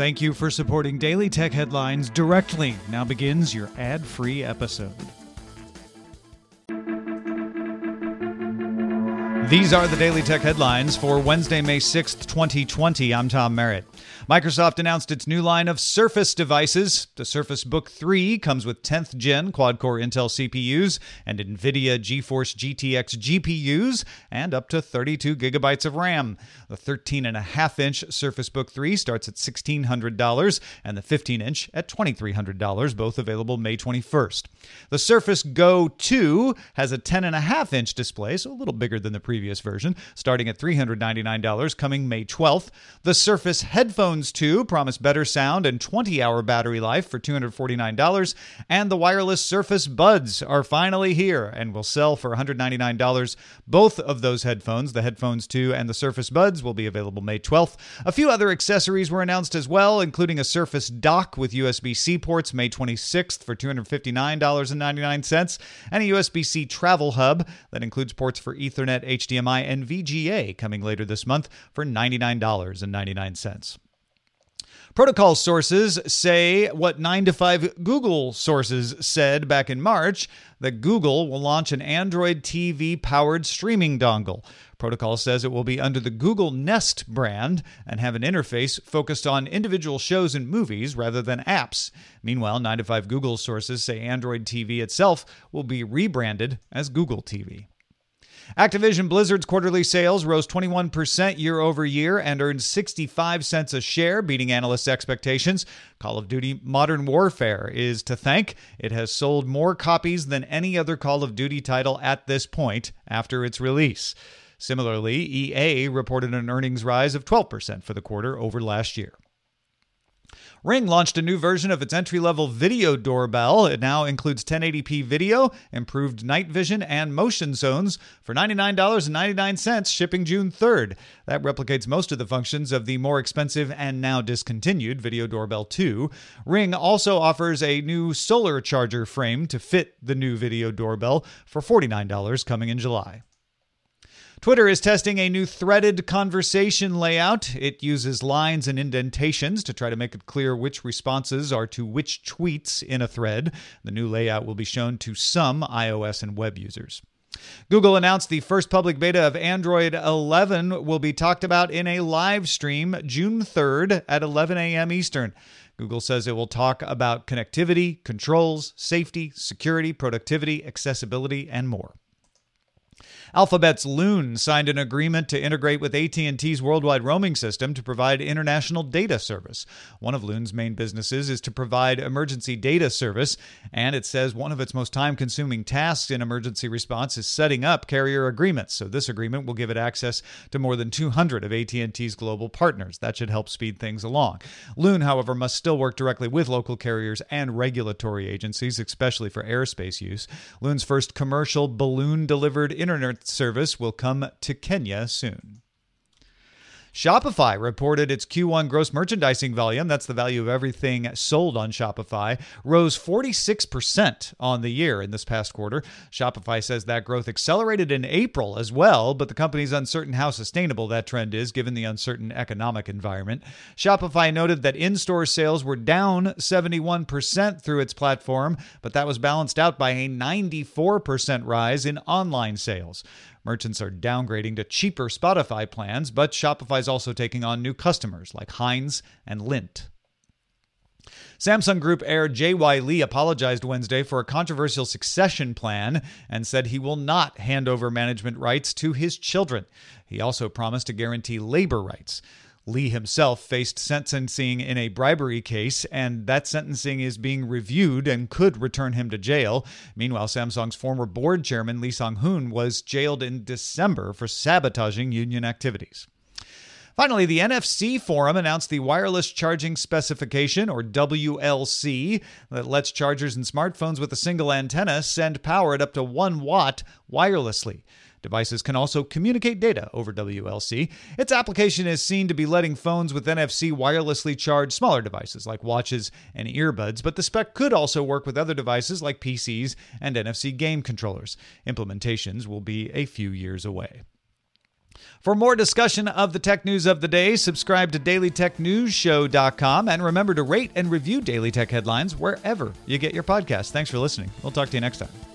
Thank you for supporting Daily Tech Headlines directly. Now begins your ad free episode. These are the Daily Tech Headlines for Wednesday, May 6th, 2020. I'm Tom Merritt. Microsoft announced its new line of Surface devices. The Surface Book 3 comes with 10th gen quad core Intel CPUs and NVIDIA GeForce GTX GPUs and up to 32 gigabytes of RAM. The 13.5 inch Surface Book 3 starts at $1,600 and the 15 inch at $2,300, both available May 21st. The Surface Go 2 has a 10.5 inch display, so a little bigger than the previous version, starting at $399, coming May 12th. The Surface Headphones Headphones 2 promise better sound and 20 hour battery life for $249. And the wireless Surface Buds are finally here and will sell for $199. Both of those headphones, the Headphones 2 and the Surface Buds, will be available May 12th. A few other accessories were announced as well, including a Surface dock with USB C ports May 26th for $259.99 and a USB C travel hub that includes ports for Ethernet, HDMI, and VGA coming later this month for $99.99. Protocol sources say what 9 to 5 Google sources said back in March that Google will launch an Android TV powered streaming dongle. Protocol says it will be under the Google Nest brand and have an interface focused on individual shows and movies rather than apps. Meanwhile, 9 to 5 Google sources say Android TV itself will be rebranded as Google TV. Activision Blizzard's quarterly sales rose 21% year over year and earned 65 cents a share, beating analysts' expectations. Call of Duty Modern Warfare is to thank. It has sold more copies than any other Call of Duty title at this point after its release. Similarly, EA reported an earnings rise of 12% for the quarter over last year. Ring launched a new version of its entry level video doorbell. It now includes 1080p video, improved night vision, and motion zones for $99.99, shipping June 3rd. That replicates most of the functions of the more expensive and now discontinued Video Doorbell 2. Ring also offers a new solar charger frame to fit the new video doorbell for $49 coming in July. Twitter is testing a new threaded conversation layout. It uses lines and indentations to try to make it clear which responses are to which tweets in a thread. The new layout will be shown to some iOS and web users. Google announced the first public beta of Android 11 will be talked about in a live stream June 3rd at 11 a.m. Eastern. Google says it will talk about connectivity, controls, safety, security, productivity, accessibility, and more. Alphabet's Loon signed an agreement to integrate with AT&T's worldwide roaming system to provide international data service. One of Loon's main businesses is to provide emergency data service, and it says one of its most time-consuming tasks in emergency response is setting up carrier agreements. So this agreement will give it access to more than 200 of AT&T's global partners. That should help speed things along. Loon, however, must still work directly with local carriers and regulatory agencies, especially for airspace use. Loon's first commercial balloon delivered internet service will come to Kenya soon. Shopify reported its Q1 gross merchandising volume, that's the value of everything sold on Shopify, rose 46% on the year in this past quarter. Shopify says that growth accelerated in April as well, but the company's uncertain how sustainable that trend is given the uncertain economic environment. Shopify noted that in store sales were down 71% through its platform, but that was balanced out by a 94% rise in online sales. Merchants are downgrading to cheaper Shopify plans, but Shopify is also taking on new customers like Heinz and Lindt. Samsung Group heir J.Y. Lee apologized Wednesday for a controversial succession plan and said he will not hand over management rights to his children. He also promised to guarantee labor rights. Lee himself faced sentencing in a bribery case, and that sentencing is being reviewed and could return him to jail. Meanwhile, Samsung's former board chairman, Lee Sang Hoon, was jailed in December for sabotaging union activities. Finally, the NFC Forum announced the Wireless Charging Specification, or WLC, that lets chargers and smartphones with a single antenna send power at up to 1 watt wirelessly. Devices can also communicate data over WLC. Its application is seen to be letting phones with NFC wirelessly charge smaller devices like watches and earbuds, but the spec could also work with other devices like PCs and NFC game controllers. Implementations will be a few years away. For more discussion of the tech news of the day, subscribe to dailytechnewsshow.com and remember to rate and review Daily Tech Headlines wherever you get your podcasts. Thanks for listening. We'll talk to you next time.